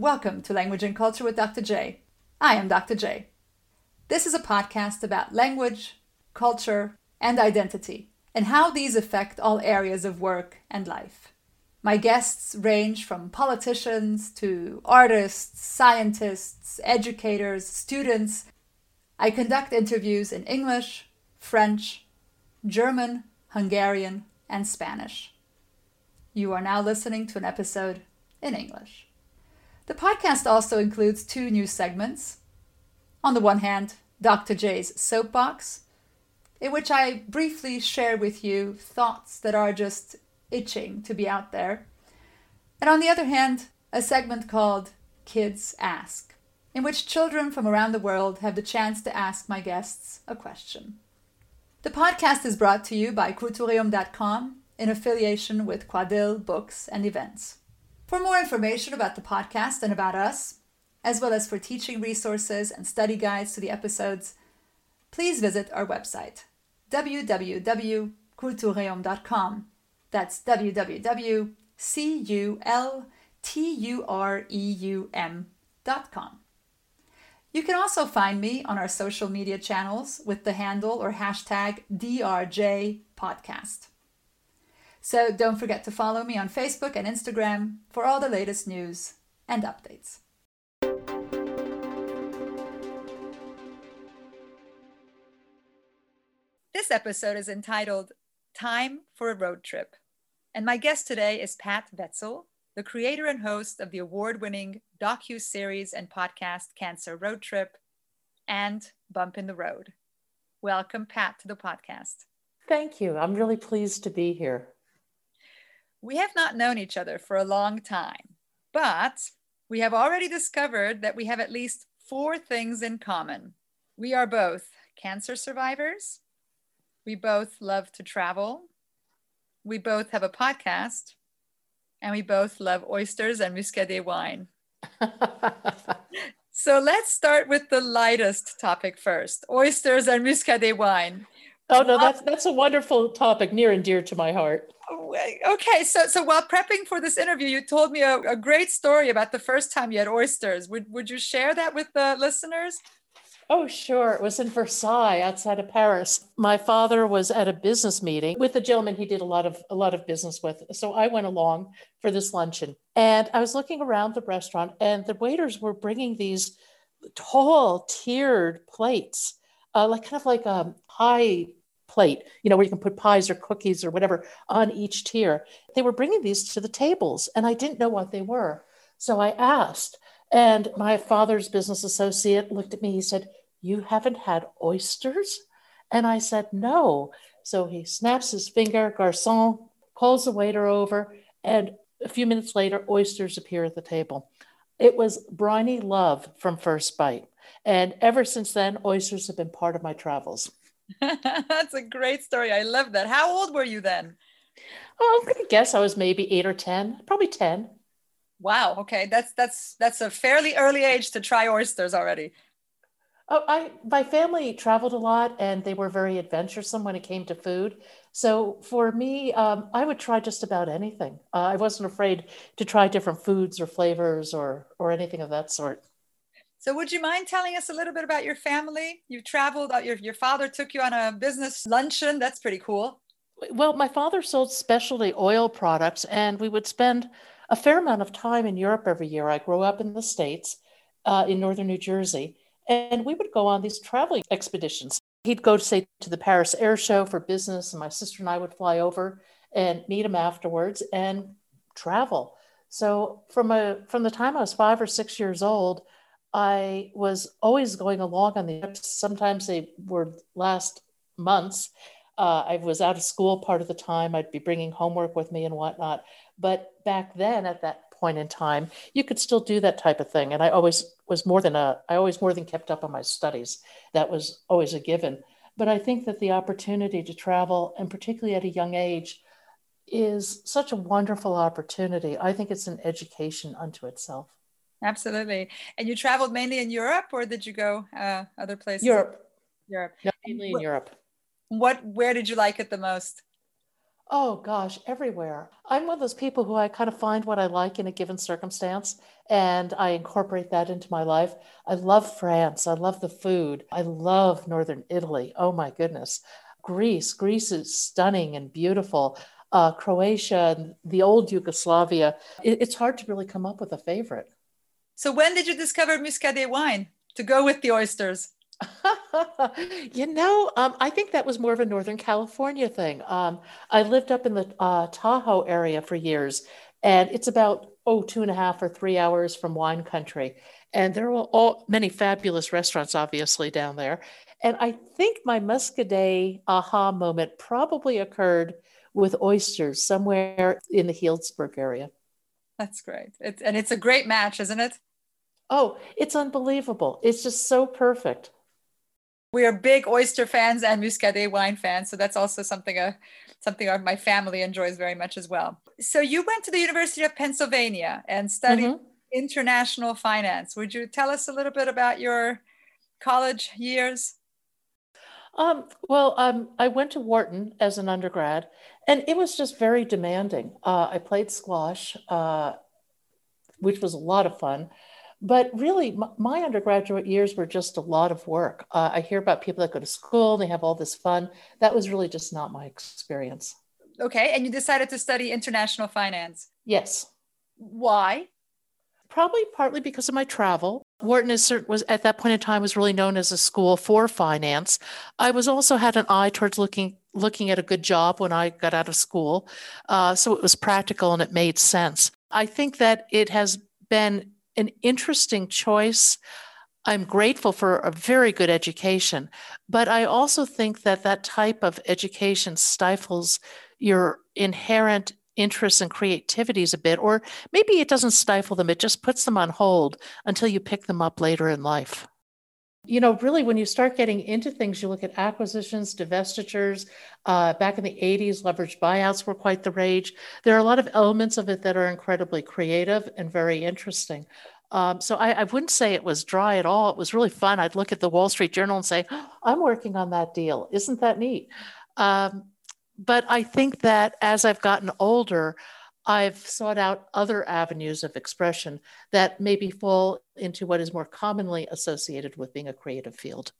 Welcome to Language and Culture with Dr. J. I am Dr. J. This is a podcast about language, culture, and identity, and how these affect all areas of work and life. My guests range from politicians to artists, scientists, educators, students. I conduct interviews in English, French, German, Hungarian, and Spanish. You are now listening to an episode in English. The podcast also includes two new segments. On the one hand, Dr. J's Soapbox, in which I briefly share with you thoughts that are just itching to be out there. And on the other hand, a segment called Kids Ask, in which children from around the world have the chance to ask my guests a question. The podcast is brought to you by Cultureum.com in affiliation with Quadil Books and Events. For more information about the podcast and about us, as well as for teaching resources and study guides to the episodes, please visit our website, www.cultureum.com. That's www.cultureum.com. You can also find me on our social media channels with the handle or hashtag DRJPodcast. So don't forget to follow me on Facebook and Instagram for all the latest news and updates. This episode is entitled Time for a Road Trip. And my guest today is Pat Wetzel, the creator and host of the award winning docu series and podcast Cancer Road Trip and Bump in the Road. Welcome, Pat, to the podcast. Thank you. I'm really pleased to be here. We have not known each other for a long time, but we have already discovered that we have at least four things in common. We are both cancer survivors. We both love to travel. We both have a podcast. And we both love oysters and muscadet wine. so let's start with the lightest topic first oysters and muscadet wine. Oh, no, that's, that's a wonderful topic near and dear to my heart. Okay so so while prepping for this interview you told me a, a, great story about the first time you had oysters. Would, would you share that with the listeners? Oh sure it was in versailles outside of paris. My father was at a business meeting with a gentleman he did a lot of a lot of business with so i went along for this luncheon. And i was looking around the restaurant and the waiters were bringing these tall tiered plates uh, like kind of like a high plate, you know, where you can put pies or cookies or whatever on each tier. They were bringing these to the tables, and I didn't know what they were. So I asked, and my father's business associate looked at me. He said, You haven't had oysters? And I said, No. So he snaps his finger, garçon, calls the waiter over, and a few minutes later, oysters appear at the table. It was briny love from first bite. And ever since then, oysters have been part of my travels. That's a great story. I love that. How old were you then? Oh, I'm gonna guess I was maybe eight or ten, probably ten. Wow. Okay, that's that's that's a fairly early age to try oysters already. Oh, I my family traveled a lot, and they were very adventuresome when it came to food. So for me, um, I would try just about anything. Uh, I wasn't afraid to try different foods or flavors or or anything of that sort. So, would you mind telling us a little bit about your family? You traveled, uh, your, your father took you on a business luncheon. That's pretty cool. Well, my father sold specialty oil products, and we would spend a fair amount of time in Europe every year. I grew up in the States, uh, in northern New Jersey, and we would go on these traveling expeditions. He'd go, say, to the Paris Air Show for business, and my sister and I would fly over and meet him afterwards and travel. So, from a from the time I was five or six years old, I was always going along on the trips. Sometimes they were last months. Uh, I was out of school part of the time. I'd be bringing homework with me and whatnot. But back then, at that point in time, you could still do that type of thing. And I always was more than a, I always more than kept up on my studies. That was always a given. But I think that the opportunity to travel, and particularly at a young age, is such a wonderful opportunity. I think it's an education unto itself. Absolutely. And you traveled mainly in Europe, or did you go uh, other places? Europe. Europe. No, mainly in Europe. What? Where did you like it the most? Oh gosh, everywhere. I'm one of those people who I kind of find what I like in a given circumstance and I incorporate that into my life. I love France. I love the food. I love Northern Italy. Oh my goodness. Greece. Greece is stunning and beautiful. Uh, Croatia and the old Yugoslavia. It, it's hard to really come up with a favorite. So, when did you discover Muscadet wine to go with the oysters? you know, um, I think that was more of a Northern California thing. Um, I lived up in the uh, Tahoe area for years, and it's about oh two and a half or three hours from wine country, and there are all many fabulous restaurants, obviously down there. And I think my Muscadet aha moment probably occurred with oysters somewhere in the Healdsburg area. That's great. It's, and it's a great match, isn't it? Oh, it's unbelievable. It's just so perfect. We are big oyster fans and muscadet wine fans so that's also something uh, something our, my family enjoys very much as well. So you went to the university of pennsylvania and studied mm-hmm. international finance. Would you tell us a little bit about your college years? Um, well um, i went to wharton as an undergrad and it was just very demanding. Uh, i played squash uh, which was a lot of fun but really, my undergraduate years were just a lot of work. Uh, I hear about people that go to school they have all this fun. That was really just not my experience. Okay. And you decided to study international finance? Yes. Why? Probably partly because of my travel. Wharton is, was at that point in time was really known as a school for finance. I was also had an eye towards looking looking at a good job when I got out of school, uh, so it was practical and it made sense. I think that it has been an interesting choice. I'm grateful for a very good education, but I also think that that type of education stifles your inherent interests and creativities a bit, or maybe it doesn't stifle them, it just puts them on hold until you pick them up later in life. You know, really, when you start getting into things, you look at acquisitions, divestitures. Uh, back in the 80s, leveraged buyouts were quite the rage. There are a lot of elements of it that are incredibly creative and very interesting. Um, so I, I, wouldn't say it was dry at all. It was really fun. I'd look at the Wall Street Journal and say, oh, I'm working on that deal. Isn't that neat? Um, but I think that as I've gotten older, I've sought out other avenues of expression that maybe fall into what is more commonly associated with being a creative field.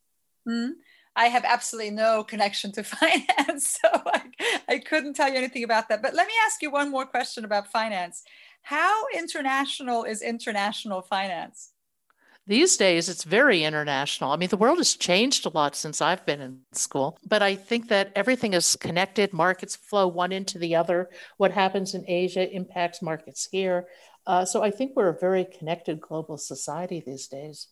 Mm-hmm. I have absolutely no connection to finance, so I, I couldn't tell you anything about that. But let me ask you one more question about finance. How international is international finance? These days, it's very international. I mean, the world has changed a lot since I've been in school, but I think that everything is connected. Markets flow one into the other. What happens in Asia impacts markets here. Uh, so I think we're a very connected global society these days.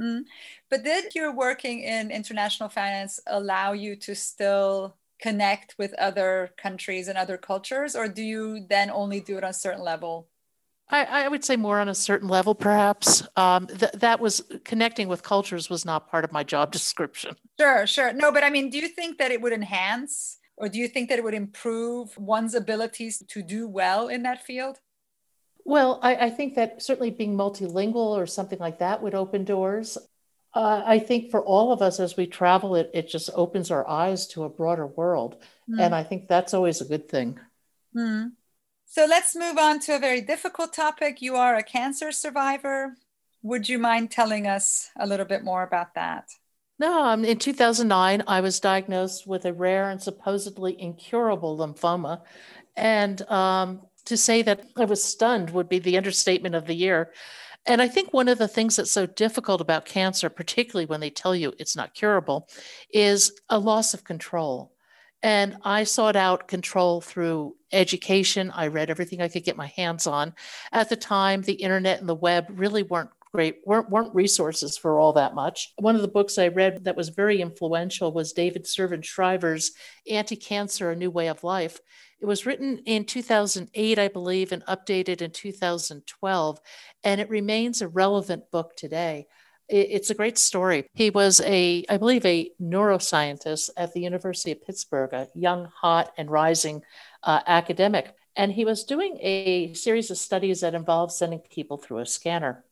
Mm. But did your working in international finance allow you to still connect with other countries and other cultures, or do you then only do it on a certain level? I, I would say more on a certain level, perhaps. Um, th- that was connecting with cultures was not part of my job description. Sure, sure. No, but I mean, do you think that it would enhance or do you think that it would improve one's abilities to do well in that field? Well, I, I think that certainly being multilingual or something like that would open doors. Uh, I think for all of us as we travel, it, it just opens our eyes to a broader world. Mm. And I think that's always a good thing. Mm. So let's move on to a very difficult topic. You are a cancer survivor. Would you mind telling us a little bit more about that? No, in 2009, I was diagnosed with a rare and supposedly incurable lymphoma. And um, to say that I was stunned would be the understatement of the year. And I think one of the things that's so difficult about cancer, particularly when they tell you it's not curable, is a loss of control. And I sought out control through education. I read everything I could get my hands on. At the time, the internet and the web really weren't great, weren't, weren't resources for all that much. One of the books I read that was very influential was David Servan-Schreiber's Anti Cancer A New Way of Life. It was written in 2008, I believe, and updated in 2012, and it remains a relevant book today it's a great story. He was a, I believe, a neuroscientist at the University of Pittsburgh, a young, hot, and rising uh, academic. And he was doing a series of studies that involved sending people through a scanner.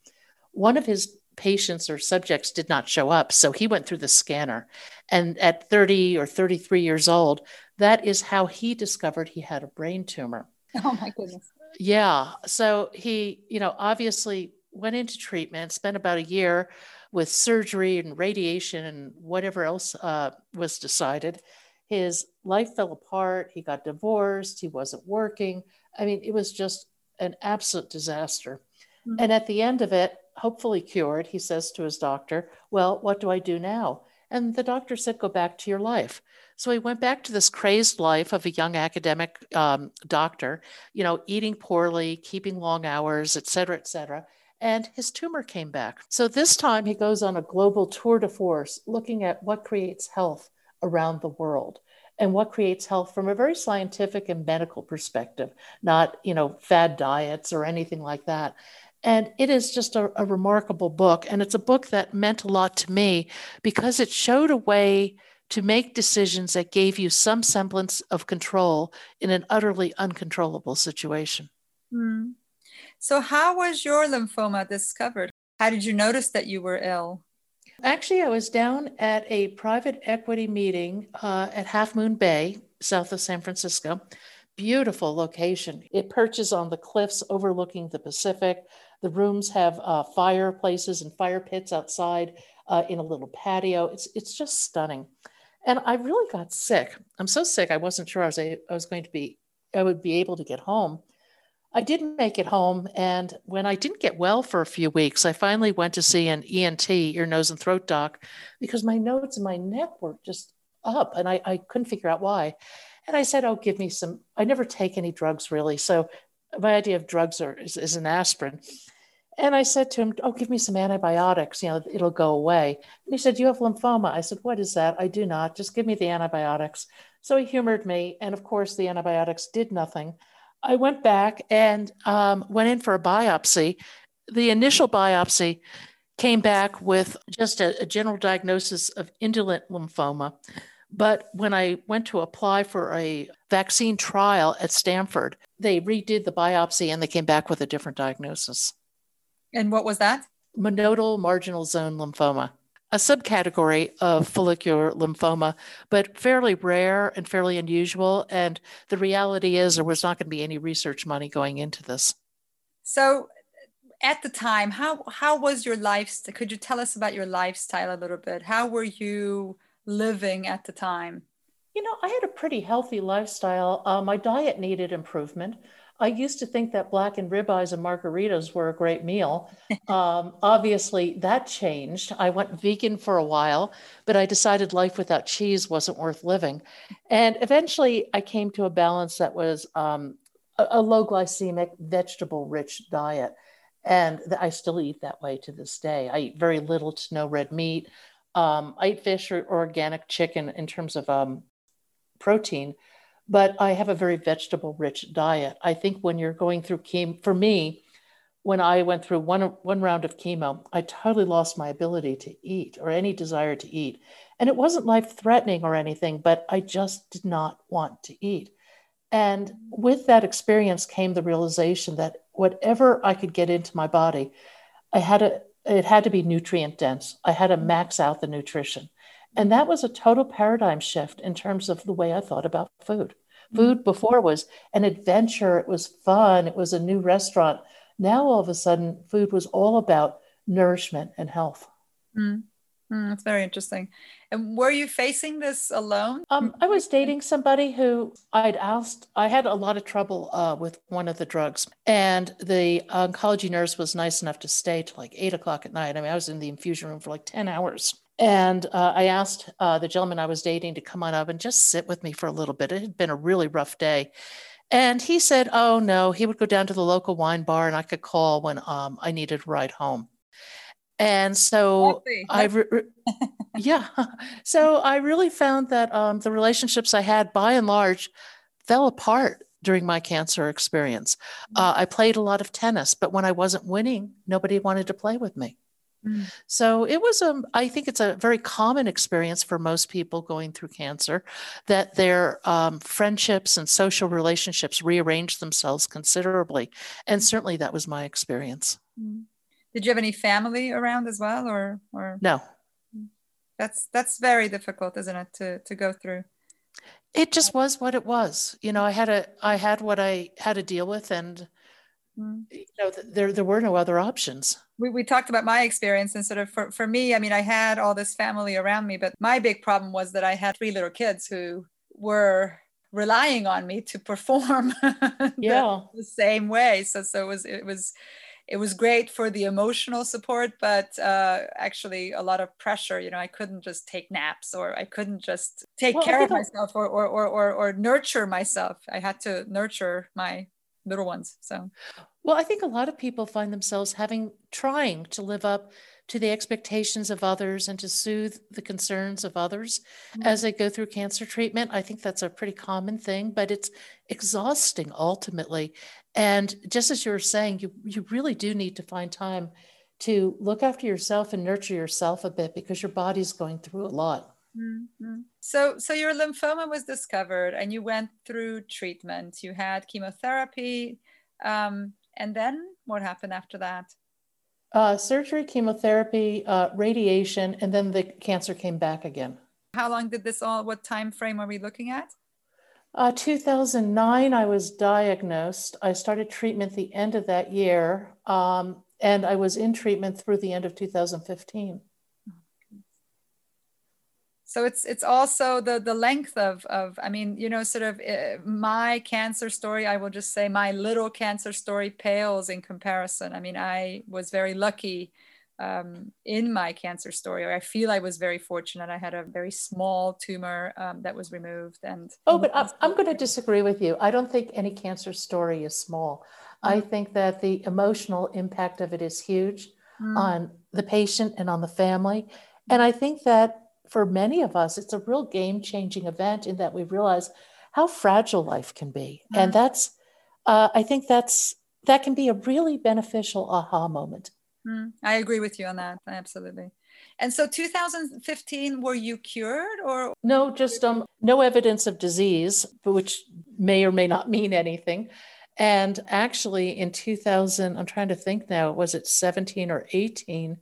One of his patients or subjects did not show up. So he went through the scanner. And at 30 or 33 years old, that is how he discovered he had a brain tumor. Oh my goodness. Yeah. So he, you know, obviously went into treatment, spent about a year with surgery and radiation and whatever else uh, was decided. His life fell apart. He got divorced. He wasn't working. I mean, it was just an absolute disaster. Mm-hmm. And at the end of it, hopefully cured, he says to his doctor, Well, what do I do now? And the doctor said, Go back to your life. So he went back to this crazed life of a young academic um, doctor, you know, eating poorly, keeping long hours, et cetera, et cetera. And his tumor came back. So this time he goes on a global tour de force looking at what creates health around the world and what creates health from a very scientific and medical perspective, not, you know, fad diets or anything like that. And it is just a, a, remarkable book. And it's a book that meant a lot to me because it showed a way to make decisions that gave you some semblance of control in an utterly uncontrollable situation. Mm. So, how was your lymphoma discovered? How did you notice that you were ill? Actually, I was down at a private equity meeting uh, at Half Moon Bay, south of San Francisco. Beautiful location. It perches on the cliffs overlooking the Pacific. The rooms have uh, fireplaces and fire pits outside uh, in a little patio. It's, it's just stunning. And I really got sick. I'm so sick, I wasn't sure I was, I was going to be, I would be able to get home. I didn't make it home. And when I didn't get well for a few weeks, I finally went to see an ENT, ear, nose, and throat doc, because my nodes and my neck were just up and I, I couldn't figure out why. And I said, Oh, give me some. I never take any drugs really. So my idea of drugs are, is, is an aspirin. And I said to him, Oh, give me some antibiotics. You know, it'll go away. And he said, You have lymphoma. I said, What is that? I do not. Just give me the antibiotics. So he humored me. And of course, the antibiotics did nothing. I went back and um, went in for a biopsy. The initial biopsy came back with just a, a general diagnosis of indolent lymphoma. But when I went to apply for a vaccine trial at Stanford, they redid the biopsy and they came back with a different diagnosis. And what was that? Monodal marginal zone lymphoma a subcategory of follicular lymphoma, but fairly rare and fairly unusual. And the reality is, there was not going to be any research money going into this. So, at the time, how how was your lifestyle? Could you tell us about your lifestyle a little bit? How were you living at the time? You know, I had a pretty healthy lifestyle. Uh, my diet needed improvement. I used to think that black blackened ribeyes and margaritas were a great meal. Um, obviously, that changed. I went vegan for a while, but I decided life without cheese wasn't worth living. And eventually, I came to a balance that was um, a, a, low glycemic, vegetable rich diet. And I still eat that way to this day. I eat very little to no red meat. Um, I eat fish or organic chicken in terms of um, protein but I have a very vegetable rich diet. I think when you're going through chemo, for me, when I went through one, one round of chemo, I totally lost my ability to eat or any desire to eat. And it wasn't life threatening or anything, but I just did not want to eat. And with that experience came the realization that whatever I could get into my body, I had to, it had to be nutrient dense. I had to max out the nutrition. And that was a total paradigm shift in terms of the way I thought about food. Mm-hmm. Food before was an adventure, it was fun, it was a new restaurant. Now, all of a sudden, food was all about nourishment and health. Mm. Mm, that's very interesting. And were you facing this alone? Um, I was dating somebody who I'd asked, I had a lot of trouble uh, with one of the drugs. And the oncology nurse was nice enough to stay till like eight o'clock at night. I mean, I was in the infusion room for like 10 hours. And uh, I asked uh, the gentleman I was dating to come on up and just sit with me for a little bit. It had been a really rough day. And he said, Oh, no, he would go down to the local wine bar and I could call when um, I needed a ride home. And so I, re- yeah. So I really found that um, the relationships I had by and large fell apart during my cancer experience. Mm. Uh, I played a lot of tennis, but when I wasn't winning, nobody wanted to play with me. Mm. So it was a, I think it's a very common experience for most people going through cancer that their um, friendships and social relationships rearrange themselves considerably. And certainly that was my experience. Mm. Did you have any family around as well, or or no? That's that's very difficult, isn't it, to to go through? It just was what it was. You know, I had a I had what I had to deal with, and mm. you know, there there were no other options. We we talked about my experience, and sort of for for me, I mean, I had all this family around me, but my big problem was that I had three little kids who were relying on me to perform yeah the, the, same way so so it was it was it was great for the emotional support but uh, actually a lot of pressure you know i couldn't just take naps or i couldn't just take well, care of myself or, or, or or or nurture myself i had to nurture my little ones so well i think a lot of people find themselves having trying to live up to the expectations of others and to soothe the concerns of others mm-hmm. as they go through cancer treatment. I think that's a pretty common thing, but it's exhausting ultimately. And just as you were saying, you, you really do need to find time to look after yourself and nurture yourself a bit because your body's going through a lot. Mm-hmm. So, so your lymphoma was discovered, and you went through treatment. You had chemotherapy, um, and then what happened after that? Uh, surgery, chemotherapy, uh, radiation, and then the cancer came back again. How long did this all? What time frame are we looking at? Uh, 2009, I was diagnosed. I started treatment the end of that year, um, and I was in treatment through the end of 2015 so it's it's also the the length of of i mean you know sort of uh, my cancer story i will just say my little cancer story pales in comparison. I mean i was very lucky um, in my cancer story. I feel i was very fortunate. I had a very small tumor um, that was removed and oh but i'm, I'm going to disagree with you. I don't think any cancer story is small. Mm-hmm. i think that the emotional impact of it is huge mm-hmm. on the patient and on the family. And i think that for many of us, it's a real game changing event in that we realize how fragile life can be. Mm-hmm. And that's, uh, I think that's, that can be a really beneficial aha moment. Mm, I agree with you on that. Absolutely. And so 2015, were you cured or? No, just um, no evidence of disease, which may or may not mean anything. And actually in 2000, I'm trying to think now, was it 17 or 18?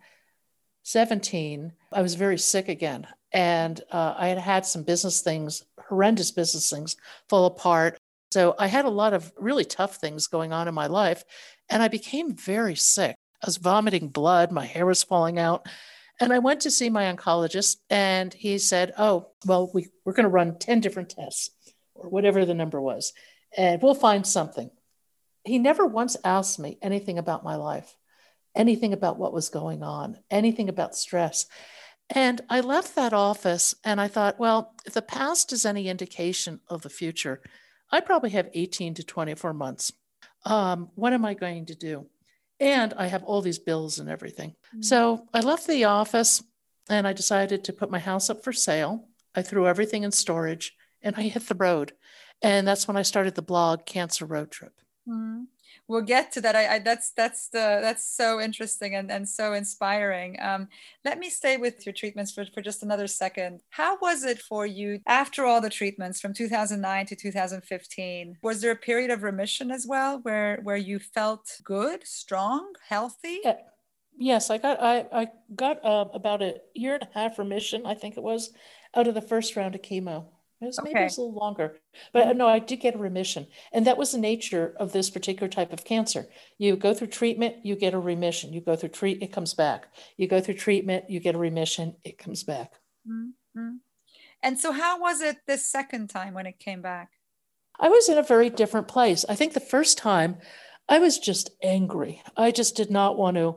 17, I was very sick again. And uh, I had had some business things, horrendous business things, fall apart. So I had a lot of really tough things going on in my life. And I became very sick. I was vomiting blood, my hair was falling out. And I went to see my oncologist, and he said, Oh, well, we, we're going to run 10 different tests, or whatever the number was, and we'll find something. He never once asked me anything about my life, anything about what was going on, anything about stress. And I left that office and I thought, well, if the past is any indication of the future, I probably have 18 to 24 months. Um, what am I going to do? And I have all these bills and everything. Mm-hmm. So I left the office and I decided to put my house up for sale. I threw everything in storage and I hit the road. And that's when I started the blog Cancer Road Trip. Mm-hmm we'll get to that. I, I, that's that's the that's so interesting and, and so inspiring. Um, let me stay with your treatments for, for just another second. How was it for you after all the treatments from 2009 to 2015? Was there a period of remission as well where where you felt good, strong, healthy? Yeah. Yes, I got I, I got uh, about a year and a half remission, I think it was, out of the first round of chemo. It was, maybe it was a little longer, but uh, no, I did get a remission. And that was the nature of this particular type of cancer. You go through treatment, you get a remission. You go through treat, it comes back. You go through treatment, you get a remission, it comes back. Mm-hmm. And so, how was it this second time when it came back? I was in a very different place. I think the first time I was just angry. I just did not want to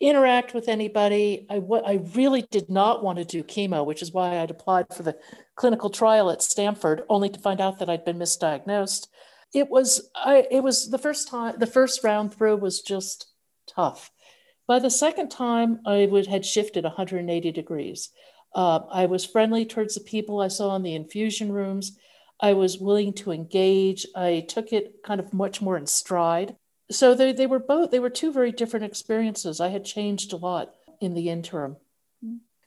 interact with anybody. I, I really did not want to do chemo, which is why I'd applied for the clinical trial at Stanford, only to find out that I'd been misdiagnosed. It was I, it was the first time the first round through was just tough. By the second time, I would had shifted 180 degrees. Uh, I was friendly towards the people I saw in the infusion rooms. I was willing to engage. I took it kind of much more in stride so they, they were both they were two very different experiences i had changed a lot in the interim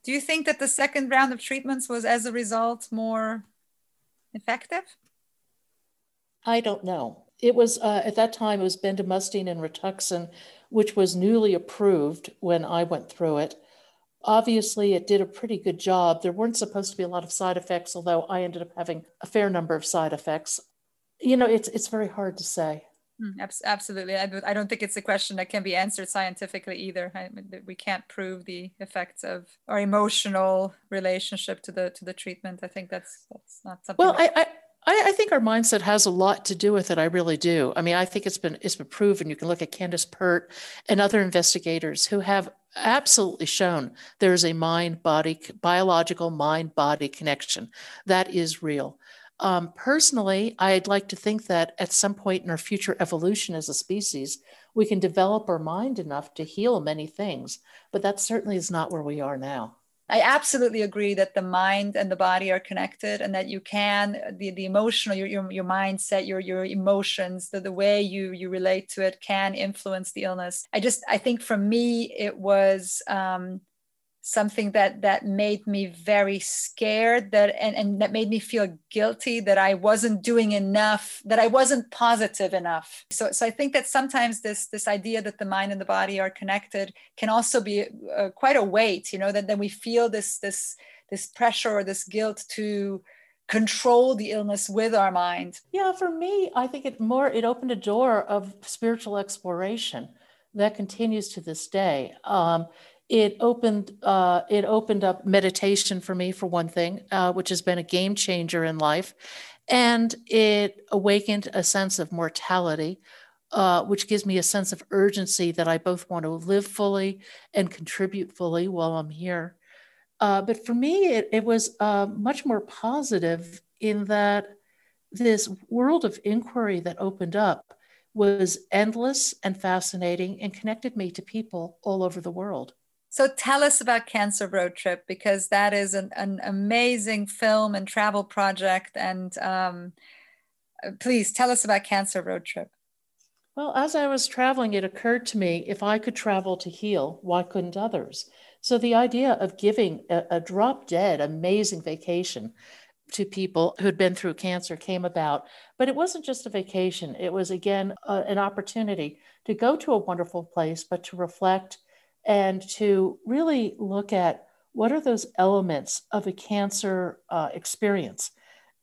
do you think that the second round of treatments was as a result more effective i don't know it was uh, at that time it was bendamustine and rituxan which was newly approved when I went through it. Obviously, it did a pretty good job. There weren't supposed to be a lot of side effects, although I ended up having a fair number of side effects. You know, it's it's very hard to say. Hmm, absolutely. I don't think it's a question that can be answered scientifically either. we can't prove the effects of our emotional relationship to the to the treatment. I think that's that's not something. Well, I, I I, I, think our mindset has a lot to do with it. I really do. I mean, I think it's been it's been proven. You can look at Candace Pert and other investigators who have absolutely shown there is a mind body biological mind body connection that is real. Um, personally, I'd like to think that at some point in our future evolution as a species, we can develop our mind enough to heal many things. But that certainly is not where we are now. I absolutely agree that the mind and the body are connected and that you can the, the emotional your, your, your mindset your your emotions the, the way you you relate to it can influence the illness I just I think for me it was um, something that that made me very scared that and, and that made me feel guilty that i wasn't doing enough that i wasn't positive enough. So so i think that sometimes this this idea that the mind and the body are connected can also be uh, quite a weight you know that then we feel this this this pressure or this guilt to control the illness with our mind. Yeah for me i think it more it opened a door of spiritual exploration that continues to this day. Um, it opened uh, it opened up meditation for me for one thing, uh, which has been a game changer in life, and it awakened a sense of mortality, uh, which gives me a sense of urgency that I both want to live fully and contribute fully while I'm here. Uh, but for me, it, it was uh, much more positive in that this world of inquiry that opened up was endless and fascinating and connected me to people all over the world. So tell us about Cancer Road Trip because that is an, an amazing film and travel project. And um, please tell us about Cancer Road Trip. Well, as I was traveling, it occurred to me if I could travel to heal, why couldn't others? So the idea of giving a, a drop dead, amazing vacation to people who'd been through cancer came about. But it wasn't just a vacation, it was again uh, an opportunity to go to a wonderful place, but to reflect and to really look at what are those elements of a cancer uh, experience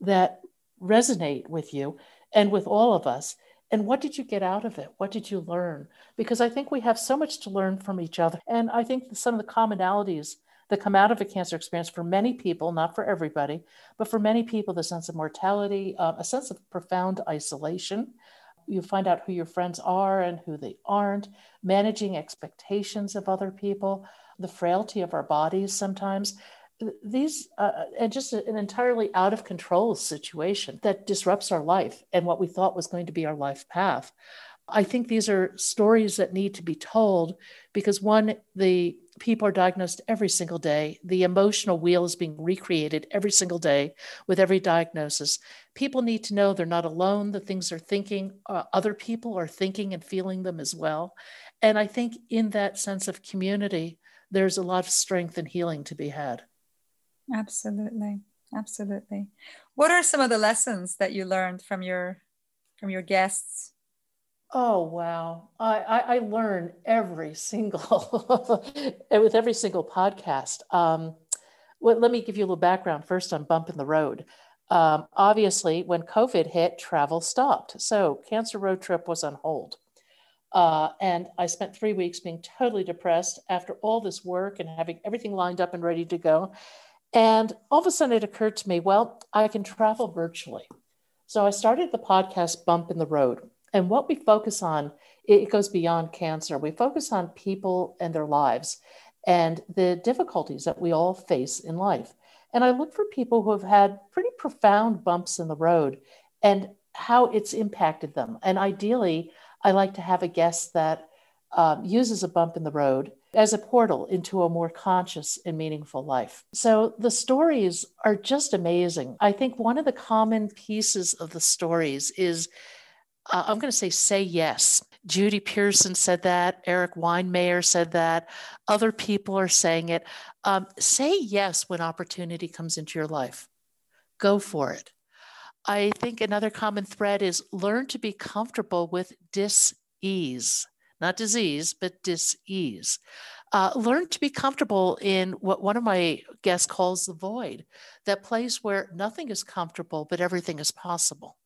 that resonate with you and with all of us and what did you get out of it? What did you learn? Because i think we have so much to learn from each other and i think some of the commonalities that come out of a cancer experience for many people not for everybody but for many people the sense of mortality uh, a sense of profound isolation you find out who your friends are and who they aren't, managing expectations of other people, the frailty of our bodies sometimes. These, uh, and just an entirely out of control situation that disrupts our life and what we thought was going to be our life path. I think these are stories that need to be told because one, the people are diagnosed every single day. The emotional wheel is being recreated every single day with every diagnosis. People need to know they're not alone. The things they're thinking, uh, other people are thinking and feeling them as well. And I think in that sense of community, there's a lot of strength and healing to be had. Absolutely. Absolutely. What are some of the lessons that you learned from your from your guests Oh wow! I, I, I learn every single with every single podcast. Um, well, let me give you a little background first on Bump in the Road. Um, obviously, when COVID hit, travel stopped, so Cancer Road Trip was on hold. Uh, and I spent three weeks being totally depressed after all this work and having everything lined up and ready to go. And all of a sudden, it occurred to me, well, I can travel virtually. So I started the podcast Bump in the Road and what we focus on, it goes beyond cancer. We focus on people and their lives and the difficulties that we all face in life. And I look for people who have had pretty profound bumps in the road and how it's impacted them. And ideally, I like to have a guest that um, uses a bump in the road as a portal into a more conscious and meaningful life. So the stories are just amazing. I think one of the common pieces of the stories is uh, I'm going to say say yes. Judy Pearson said that. Erik Weihenmayer said that. Other people are saying it. Um, say yes when opportunity comes into your life. Go for it. I think another common thread is learn to be comfortable with dis ease. not disease, but dis-ease. Uh, learn to be comfortable in what one of my guests calls the void, that place where nothing is comfortable, but everything is possible.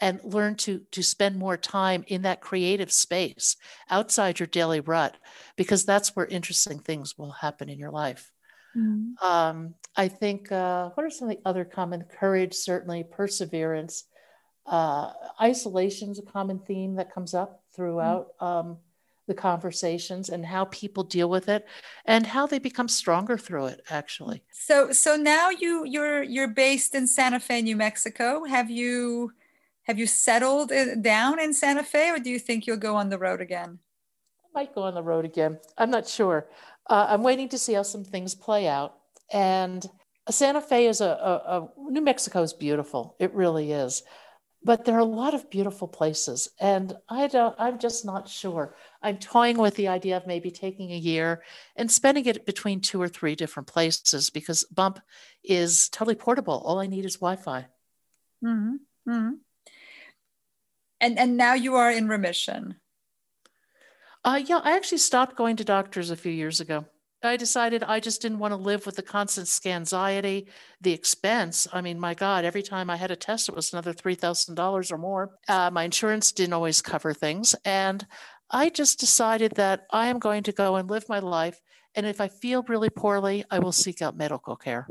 And learn to, to spend more time in that creative space outside your daily rut, because that's where interesting things will happen in your life. Mm-hmm. Um, I think, uh, what are some of the other common courage, certainly perseverance, uh, isolation is a common theme that comes up throughout um, the conversations and how people deal with it and how they become stronger through it actually so so now you you're you're based in santa fe new mexico have you have you settled down in santa fe or do you think you'll go on the road again? I might go on the road again. I'm not sure. Uh, i'm waiting to see how some things play out. And santa fe is a, a, a new mexico is beautiful. It really is. But there are a lot of beautiful places. And i don't i'm just not sure. I'm toying with the idea of maybe taking a year and spending it between two or three different places because bump is totally portable all i need is wi-fi. Mm-hmm. Mm-hmm. And and now you are in remission uh, yeah i actually stopped going to doctors a few years ago I decided I just didn't want to live with the constant anxiety, the expense. I mean, my God, every time I had a test, it was another $3,000 or more. Uh, my insurance didn't always cover things. And I just decided that I am going to go and live my life. And if I feel really poorly, I will seek out medical care.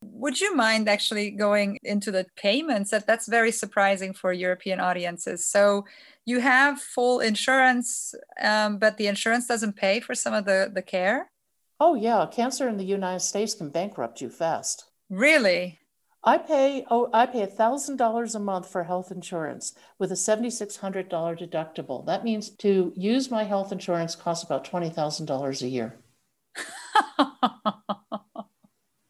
Would you mind actually going into the payments? That that's very surprising for European audiences. So you have full insurance, um, but the insurance doesn't pay for some of the the care. Oh yeah, cancer in the United States can bankrupt you fast. Really? I pay oh I pay thousand dollars a month for health insurance with a seventy six hundred dollar deductible. That means to use my health insurance costs about twenty thousand dollars a year.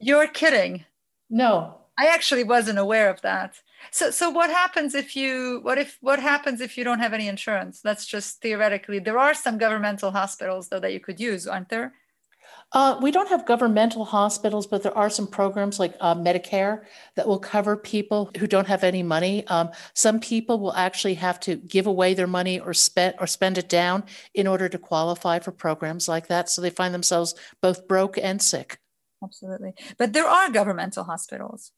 You're kidding. No. I actually wasn't aware of that. So so what happens if you what if what happens if you don't have any insurance? That's just theoretically. There are some governmental hospitals though that you could use, aren't there? Uh, we don't have governmental hospitals, but there are some programs like uh, Medicare that will cover people who don't have any money. Um, some people will actually have to give away their money or spend or spend it down in order to qualify for programs like that. So they find themselves both broke and sick absolutely. But there are governmental hospitals.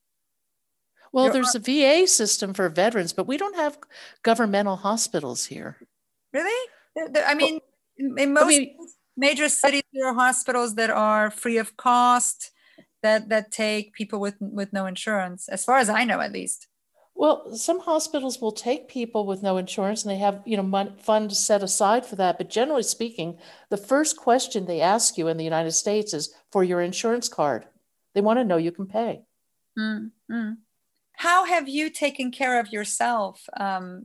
Well, there there's are... a VA system for veterans, but we don't have governmental hospitals here. Really? I mean, well, in most I mean, major cities, there are hospitals that are free of cost that that take people with with no insurance, as far as I know, at least. Well, some hospitals will take people with no insurance and they have, you know, funds set aside for that. But generally speaking, the first question they ask you in the United States is for your insurance card. They want to know you can pay. Mm-hmm. How have you taken care of yourself? Um,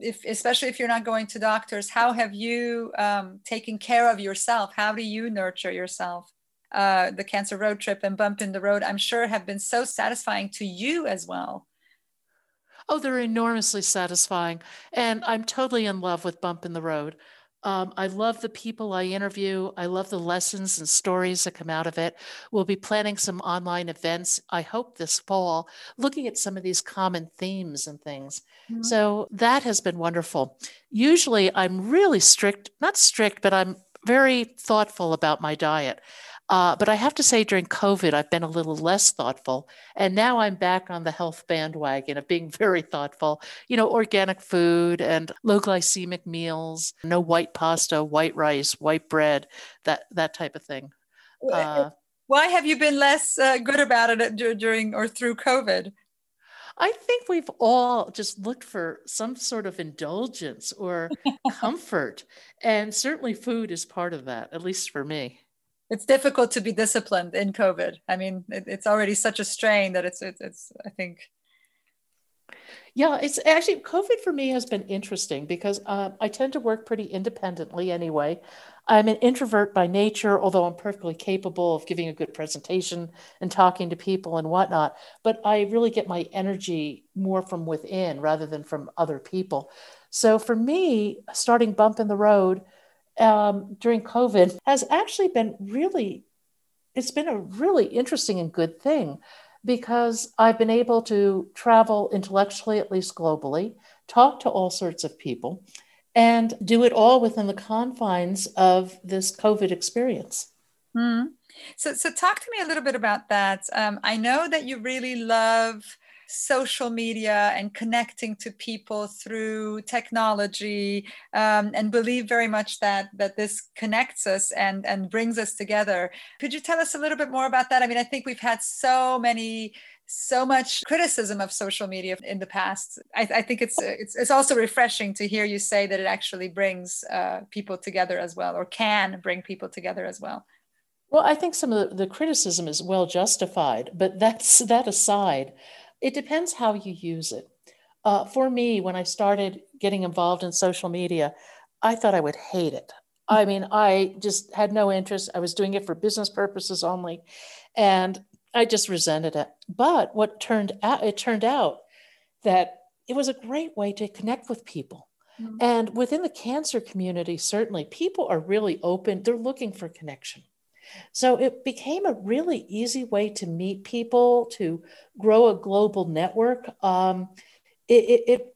if, especially if you're not going to doctors, how have you um, taken care of yourself? How do you nurture yourself? Uh, the cancer road trip and bump in the road, I'm sure, have been so satisfying to you as well. Oh, they're enormously satisfying. And I'm totally in love with Bump in the Road. Um, I love the people I interview. I love the lessons and stories that come out of it. We'll be planning some online events, I hope this fall, looking at some of these common themes and things. Mm-hmm. So that has been wonderful. Usually I'm really strict, not strict, but I'm very thoughtful about my diet. Uh, but I have to say, during COVID, I've been a little less thoughtful. And now I'm back on the health bandwagon of being very thoughtful. You know, organic food and low glycemic meals, no white pasta, white rice, white bread, that, that type of thing. Uh, Why have you been less uh, good about it during or through COVID? I think we've all just looked for some sort of indulgence or comfort. And certainly food is part of that, at least for me it's difficult to be disciplined in COVID. I mean, it, it's already such a strain that it's, it's, it's, I think. Yeah, it's actually COVID for me has been interesting because uh, I tend to work pretty independently anyway. I'm an introvert by nature, although I'm perfectly capable of giving a good presentation and talking to people and whatnot. But I really get my energy more from within rather than from other people. So for me, starting Bump in the Road, um, during COVID has actually been really, it's been a really interesting and good thing because I've been able to travel intellectually, at least globally, talk to all sorts of people. and do it all within the confines of this COVID experience. Mm. So, so talk to me a little bit about that. Um, I know that you really love social media and connecting to people through technology um, and believe very much that that this connects us and and brings us together could you tell us a little bit more about that i mean i think we've had so many so much criticism of social media in the past. I, I think it's, it's, it's also refreshing to hear you say that it actually brings uh, people together as well, or can bring people together as well. Well, I think some of the, the criticism is well justified, but that's that aside, it depends how you use it. Uh, for me, when I started getting involved in social media, I thought I would hate it. I mean, I just had no interest. I was doing it for business purposes only. And I just resented it. But what turned out, it turned out that it was a great way to connect with people. Mm-hmm. And within the cancer community, certainly, people are really open. They're looking for connection. So it became a really easy way to meet people, to grow a global network. Um, it, it, it,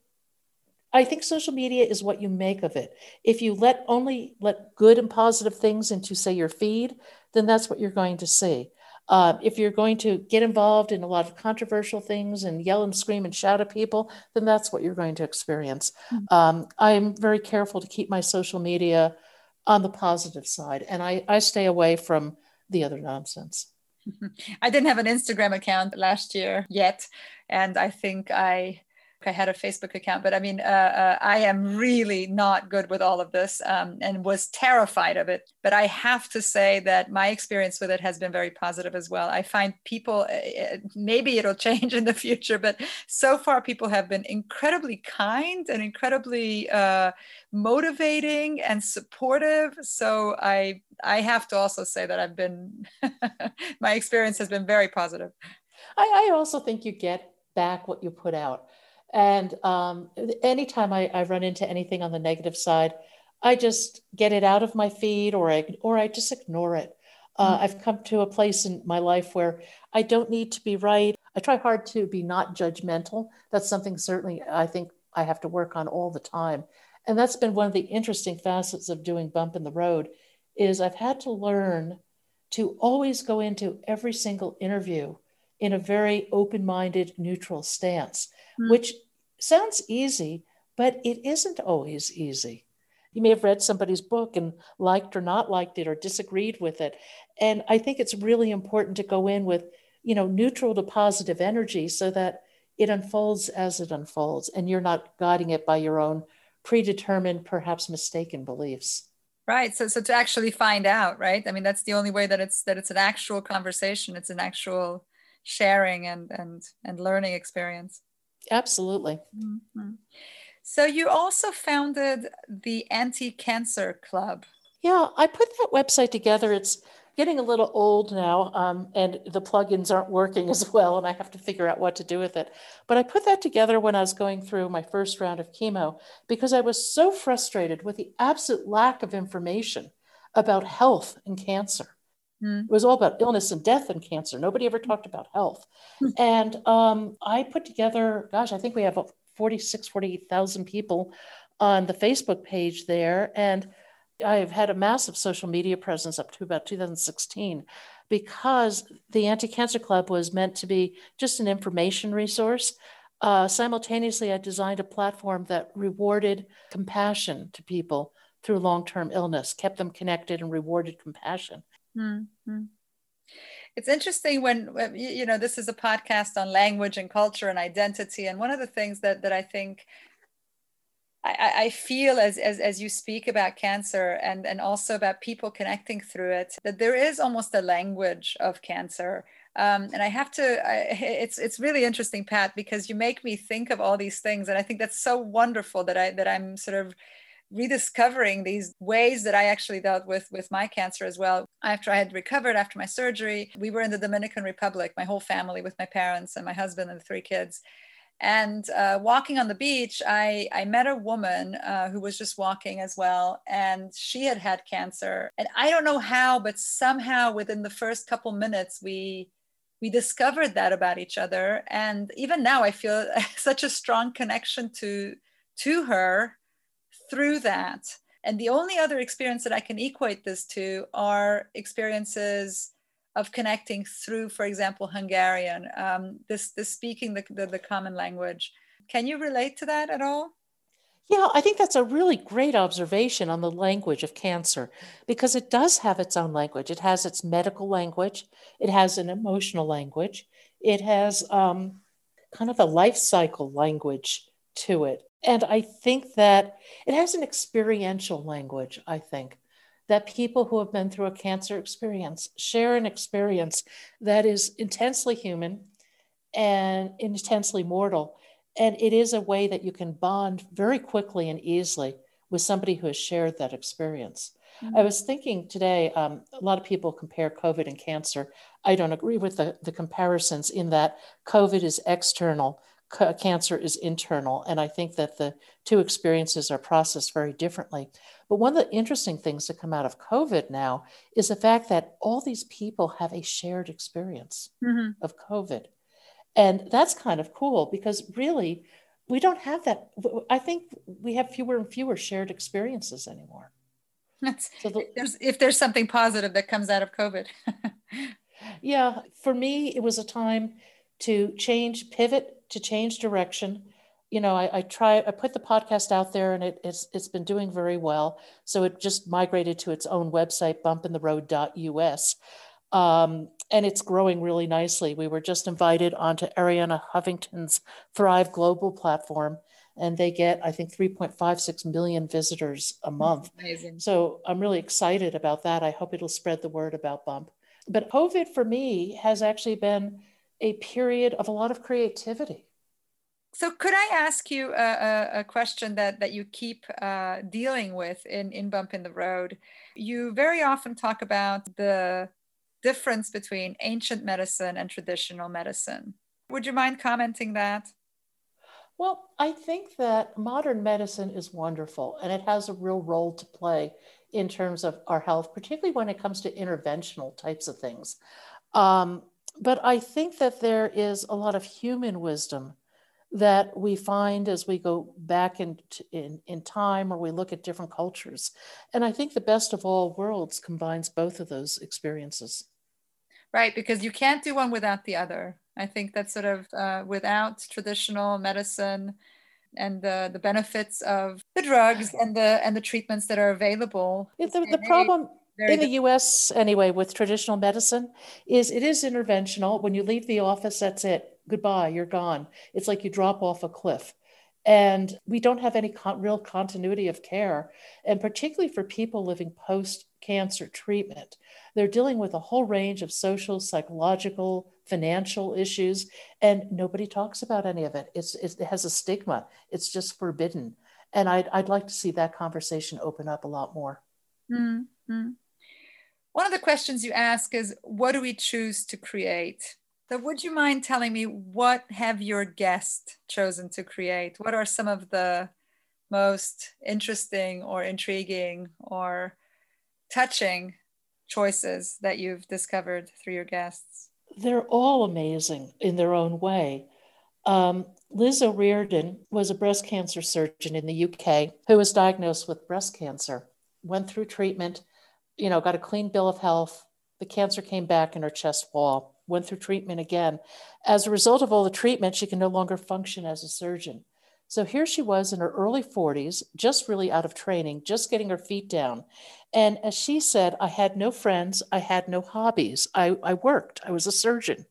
I think social media is what you make of it. If you let only let good and positive things into, say, your feed, then that's what you're going to see. Uh, if you're going to get involved in a lot of controversial things and yell and scream and shout at people, then that's what you're going to experience. Mm-hmm. Um, I'm very careful to keep my social media on the positive side, and I, I stay away from the other nonsense. I didn't have an Instagram account last year yet, and I think I I had a Facebook account, but I mean, uh, uh, I am really not good with all of this um, and was terrified of it. But I have to say that my experience with it has been very positive as well. I find people, uh, uh maybe it'll change in the future, but so far people have been incredibly kind and incredibly uh, motivating and supportive. So I, I have to also say that I've been, my experience has been very positive. I, I also think you get back what you put out. And um, anytime I, I run into anything on the negative side, I just get it out of my feed or I, or I just ignore it. Uh, mm-hmm. I've come to a place in my life where I don't need to be right. I try hard to be not judgmental. That's something certainly I think I have to work on all the time. And that's been one of the interesting facets of doing bump in the road is I've had to learn to always go into every single interview in a very open-minded neutral stance mm. which sounds easy, but it isn't always easy. You may have read somebody's book and liked or not liked it or disagreed with it. And I think it's really important to go in with, you know, neutral to positive energy so that it unfolds as it unfolds and you're not guiding it by your own predetermined, perhaps mistaken beliefs. Right. So so to actually find out, right? I mean, that's the only way that it's that it's an actual conversation, it's an actual sharing and and and learning experience. Absolutely. Mm-hmm. So you also founded the Anticancer Club. Yeah, I put that website together. It's getting a little old now, um, and the plugins aren't working as well, and I have to figure out what to do with it. But I put that together when I was going through my first round of chemo because I was so frustrated with the absolute lack of information about health and cancer. Mm. It was all about illness and death and cancer. Nobody ever talked about health. Mm. And um, I put together, gosh, I think we have 46, 48,000 people on the Facebook page there. And I've had a massive social media presence up to about 2016 because the Anticancer Club was meant to be just an information resource. Uh, simultaneously, I designed a platform that rewarded compassion to people through long term illness, kept them connected, and rewarded compassion. Mm-hmm. It's interesting when, you know, this is a podcast on language and culture and identity. And one of the things that, that I think I, I, feel as, as, as you speak about cancer and, and also about people connecting through it, that there is almost a language of cancer. Um, and I have to, I, it's, it's really interesting, Pat, because you make me think of all these things. And I think that's so wonderful that I, that I'm sort of rediscovering these ways that I actually dealt with with my cancer as well. After I had recovered after my surgery, we were in the Dominican Republic, my whole family with my parents and my husband and the three kids. And uh, walking on the beach, I, I met a woman uh, who was just walking as well, and she had had cancer. And I don't know how, but somehow within the first couple minutes, we we discovered that about each other. And even now, I feel such a strong connection to to her through that. And the only other experience that I can equate this to are experiences of connecting through, for example, Hungarian, um, this, this speaking the, the, the common language. Can you relate to that at all? Yeah, I think that's a really great observation on the language of cancer because it does have its own language. It has its medical language, it has an emotional language, it has um, kind of a life cycle language to it. And I think that it has an experiential language, I think, that people who have been through a cancer experience share an experience that is intensely human and intensely mortal and it is a way that you can bond very quickly and easily with somebody who has shared that experience. Mm-hmm. I was thinking today, um, a lot of people compare COVID and cancer. I don't agree with the, the comparisons in that COVID is external, c- cancer is internal. And I think that the two experiences are processed very differently. But one of the interesting things to come out of COVID now is the fact that all these people have a shared experience mm-hmm. of COVID. And that's kind of cool because really, we don't have that. I think we have fewer and fewer shared experiences anymore. That's, so the, there's, if there's something positive that comes out of COVID. yeah, for me, it was a time to change, pivot, to change direction. You know, I, I try, I put the podcast out there and it, it's, it's been doing very well. So it just migrated to its own website, bumpintheroad.us. Um, and it's growing really nicely. We were just invited onto Arianna Huffington's Thrive Global platform, and they get, I think, 3.56 million visitors a month. Amazing. So I'm really excited about that. I hope it'll spread the word about Bump. But COVID for me has actually been a period of a lot of creativity. So, could I ask you a, a, question that, that you keep uh, dealing with in, in Bump in the Road? You very often talk about the difference between ancient medicine and traditional medicine. Would you mind commenting that? Well, I think that modern medicine is wonderful and it has a real role to play in terms of our health, particularly when it comes to interventional types of things. Um, but I think that there is a lot of human wisdom that we find as we go back in, in, in time or we look at different cultures. And I think the best of all worlds combines both of those experiences. Right, because you can't do one without the other. I think that sort of uh, without traditional medicine and the, the benefits of the drugs and the and the treatments that are available. the, the problem in the US anyway with traditional medicine is it is interventional. When you leave the office, that's it. Goodbye, you're gone. It's like you drop off a cliff. And we don't have any con- real continuity of care. And particularly for people living post cancer treatment, they're dealing with a whole range of social, psychological, financial issues, and nobody talks about any of it. It's, it has a stigma, it's just forbidden. And I'd, I'd like to see that conversation open up a lot more. Mm-hmm. One of the questions you ask is what do we choose to create? So would you mind telling me what have your guests chosen to create? What are some of the most interesting or intriguing or touching choices that you've discovered through your guests? They're all amazing in their own way. Um, Liz O'Riordan was a breast cancer surgeon in the UK who was diagnosed with breast cancer, went through treatment, you know, got a clean bill of health. The cancer came back in her chest wall went through treatment again. As a result of all the treatment, she can no longer function as a surgeon. So here she was in her early 40s, just really out of training, just getting her feet down. And as she said, I had no friends, I had no hobbies. I, I worked, I was a surgeon.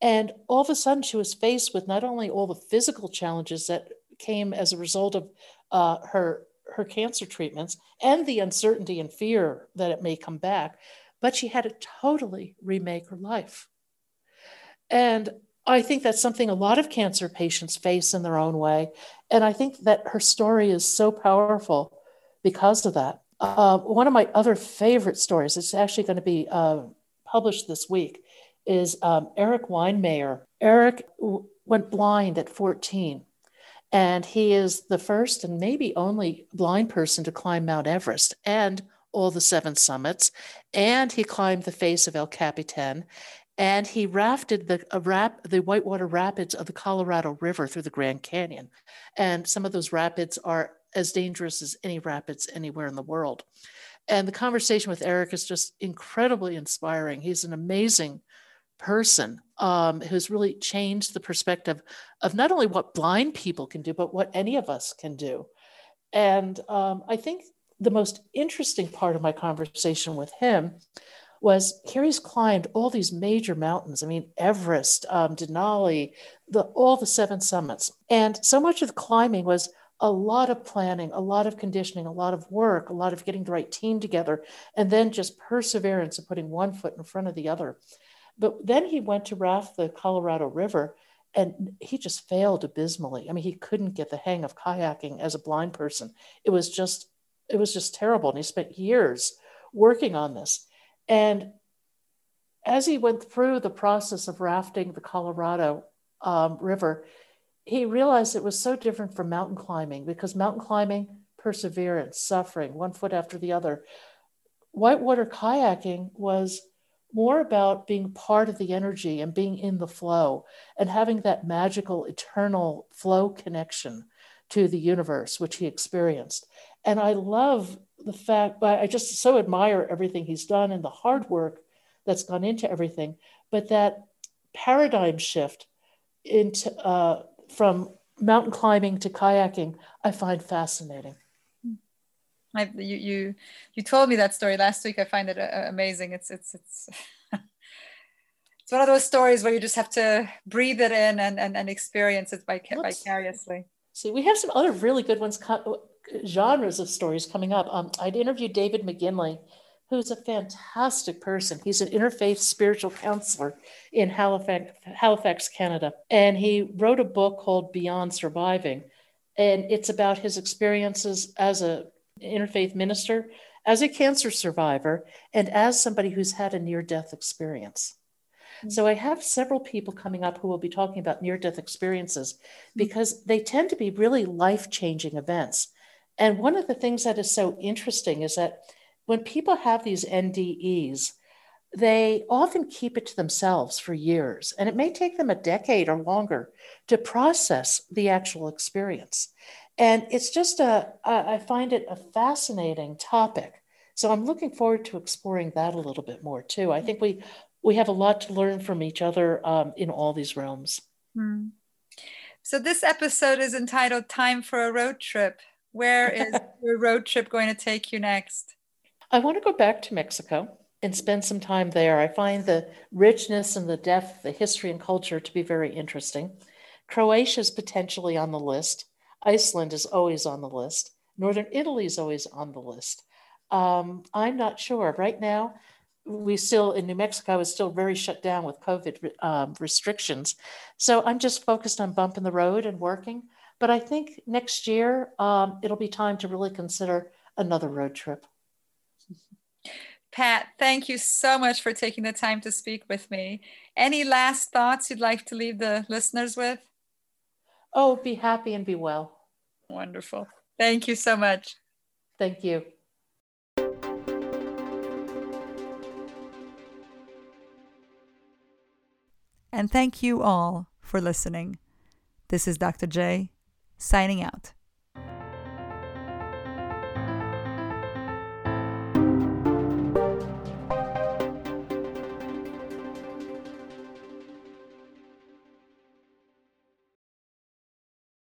And all of a sudden, she was faced with not only all the physical challenges that came as a result of uh, her, her cancer treatments and the uncertainty and fear that it may come back, but she had to totally remake her life. And I think that's something a lot of cancer patients face in their own way. And I think that her story is so powerful because of that. Uh, one of my other favorite stories, it's actually going to be uh, published this week, is um, Erik Weihenmayer. Erik w- went blind at 14, and he is the first and maybe only blind person to climb Mount Everest and all the seven summits. And he climbed the face of El Capitan and he rafted the uh, rap, the whitewater rapids of the Colorado River through the Grand Canyon. And some of those rapids are as dangerous as any rapids anywhere in the world. And the conversation with Erik is just incredibly inspiring. He's an amazing person um, who's really changed the perspective of not only what blind people can do, but what any of us can do. And um, I think the most interesting part of my conversation with him was here he's climbed all these major mountains. I mean, Everest, um, Denali, the, all the seven summits. And so much of the climbing was a lot of planning, a lot of conditioning, a lot of work, a lot of getting the right team together, and then just perseverance and putting one foot in front of the other. But then he went to raft the Colorado River and he just failed abysmally. I mean, he couldn't get the hang of kayaking as a blind person. It was just, it was just terrible. And he spent years working on this. And as he went through the process of rafting the Colorado um, River, he realized it was so different from mountain climbing because mountain climbing, perseverance, suffering, one foot after the other. Whitewater kayaking was more about being part of the energy and being in the flow and having that magical eternal flow connection to the universe, which he experienced. And I love the fact, I just so admire everything he's done and the hard work that's gone into everything, but that paradigm shift into uh, from mountain climbing to kayaking, I find fascinating. I, you, you you told me that story last week. I find it uh, amazing. It's it's it's it's one of those stories where you just have to breathe it in and and, and experience it vic- vicariously. See, we have some other really good ones, genres of stories coming up. Um, I'd interviewed David McGinley, who's a fantastic person. He's an interfaith spiritual counselor in Halifax, Halifax, Canada, and he wrote a book called Beyond Surviving, and it's about his experiences as a interfaith minister, as a cancer survivor, and as somebody who's had a near death experience. Mm-hmm. So I have several people coming up who will be talking about near death experiences because they tend to be really life changing events. And one of the things that is so interesting is that when people have these NDEs, they often keep it to themselves for years, and it may take them a decade or longer to process the actual experience. And it's just a, I find it a fascinating topic. So I'm looking forward to exploring that a little bit more too. I think we we have a lot to learn from each other um, in all these realms. Hmm. So this episode is entitled "Time for a Road Trip." Where is your road trip going to take you next? I want to go back to Mexico and spend some time there. I find the richness and the depth, the history and culture to be very interesting. Croatia is potentially on the list. Iceland is always on the list. Northern Italy is always on the list. Um, I'm not sure. Right now, we still in New Mexico is still very shut down with COVID um, restrictions. So I'm just focused on bumping the road and working. But I think next year um, it'll be time to really consider another road trip. Pat, thank you so much for taking the time to speak with me. Any last thoughts you'd like to leave the listeners with? Oh, be happy and be well. Wonderful. Thank you so much. Thank you. And thank you all for listening. This is Dr. J signing out.